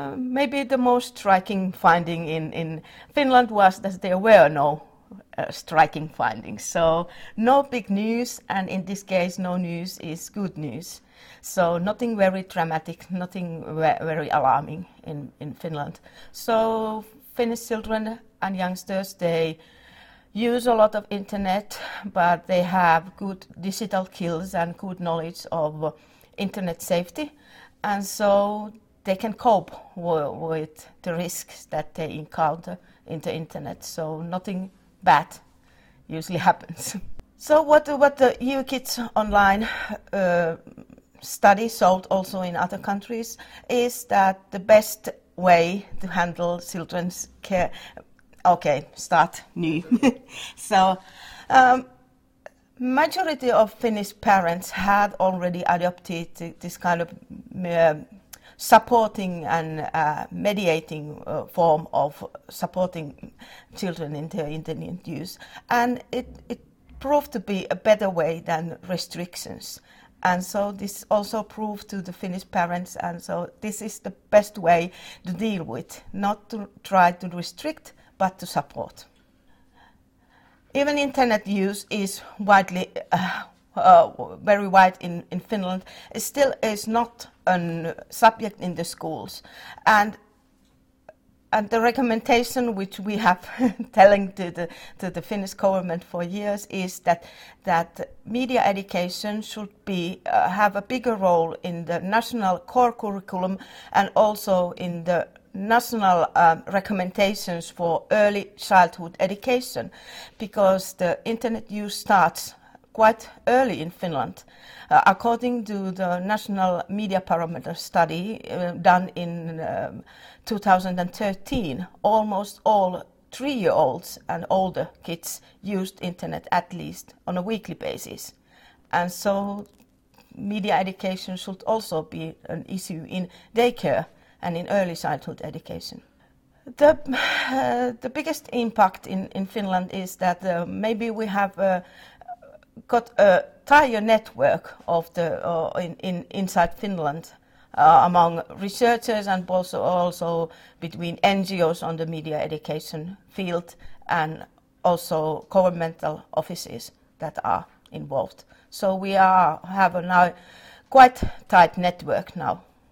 Uh, maybe the most striking finding in, in Finland was that there were no uh, striking findings. So, no big news, and in this case, no news is good news. So, nothing very dramatic, nothing very alarming in, in Finland. So, Finnish children and youngsters, they use a lot of internet, but they have good digital skills and good knowledge of internet safety. And so they can cope with the risks that they encounter in the internet. So nothing bad usually happens. So what what the EU Kids Online uh, study showed also in other countries is that the best way to handle children's care. Okay, start new. so. Um, majority of Finnish parents had already adopted this kind of uh, supporting and uh, mediating uh, form of supporting children in their internet use. And it, it proved to be a better way than restrictions. And so this also proved to the Finnish parents, and so this is the best way to deal with, not to try to restrict, but to support. Even internet use is widely uh, uh, very wide in, in Finland, it still is not a subject in the schools. And and the recommendation which we have telling to the to the Finnish government for years is that that media education should be uh, have a bigger role in the national core curriculum and also in the national um, recommendations for early childhood education because the internet use starts quite early in Finland. Uh, according to the National Media Barometer study uh, done in um, 2013, almost all three-year-olds and older kids used internet at least on a weekly basis. And so media education should also be an issue in daycare and in early childhood education. The, uh, the biggest impact in, in Finland is that uh, maybe we have uh, got a entire network of the uh, in, in inside Finland uh, among researchers and also also between NGOs on the media education field and also governmental offices that are involved. So we are have a now quite tight network now.